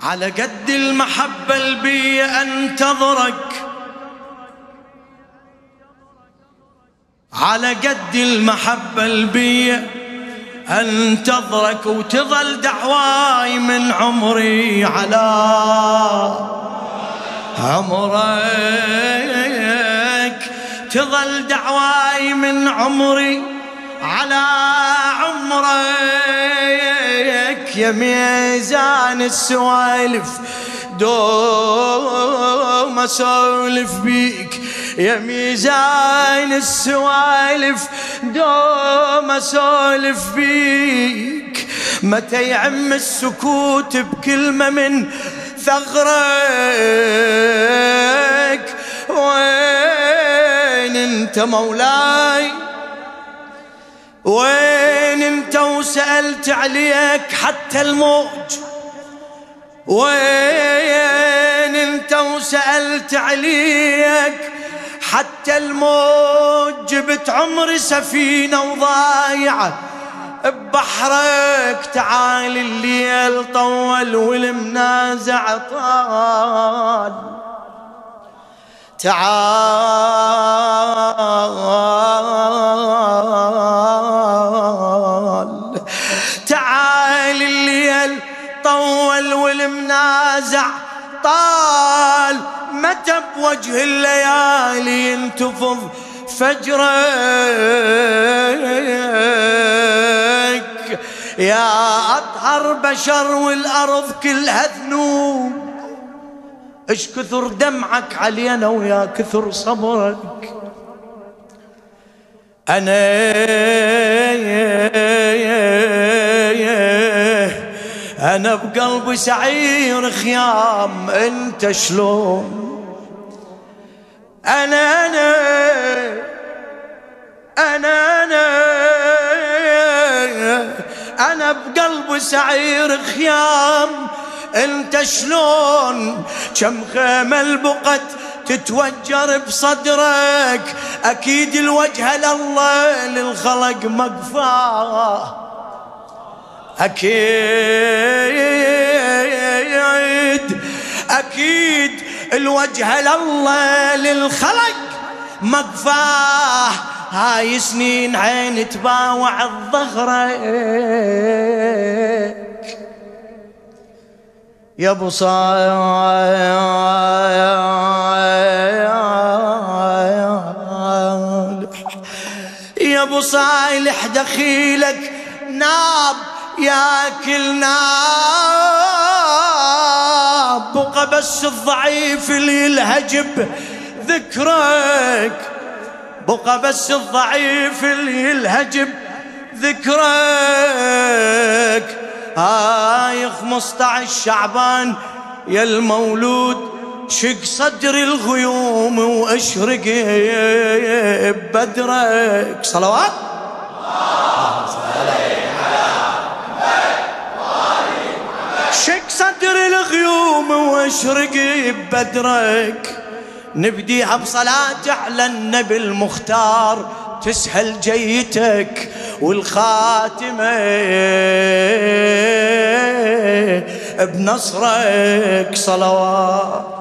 على قد المحبة البي أنتظرك على قد المحبة البي أنتظرك وتظل دعواي من عمري على عمرك. تظل دعواي من عمري على عمرك. يا ميزان السوالف دوم أسولف بيك. يا ميزان السوالف دوم أسولف بيك. متى يعم السكوت بكلمة من ثغرك؟ وين أنت مولاي؟ وين وسألت عليك حتى الموج. وين انت وسألت عليك حتى الموج؟ جبت عمري سفينة وضايعة. ببحرك تعال الليل طول والمنازع طال. تعال طول والمنازع طال. متى بوجه الليالي ينتفض فجرك؟ يا أطهر بشر والأرض كلها ذنوب. إيش كثر دمعك علينا ويا كثر صبرك. أنا أنا بقلبي سعير خيام أنت شلون؟ أنا أنا أنا أنا أنا بقلبي سعير خيام أنت شلون؟ كم خيمة البقت تتوجر بصدرك أكيد الوجه لله للخلق مقفاه. أكيد أكيد الوجه لله للخلق. مقفاه هاي سنين عين تباوع الظهر. يا أبو صالح يا أبو صالح دخيلك ناب. ياكل ناب بقى بس الضعيف اللي يلهجب ذكرك. بقى بس الضعيف اللي يلهجب ذكرك. هاي 15 شعبان يا المولود شق صدر الغيوم واشرق بدرك. صلوات شق صدر الغيوم واشرق بدرك نبديها بصلاة على النبي المختار تسهل جيتك والخاتمة بنصرك صلوات.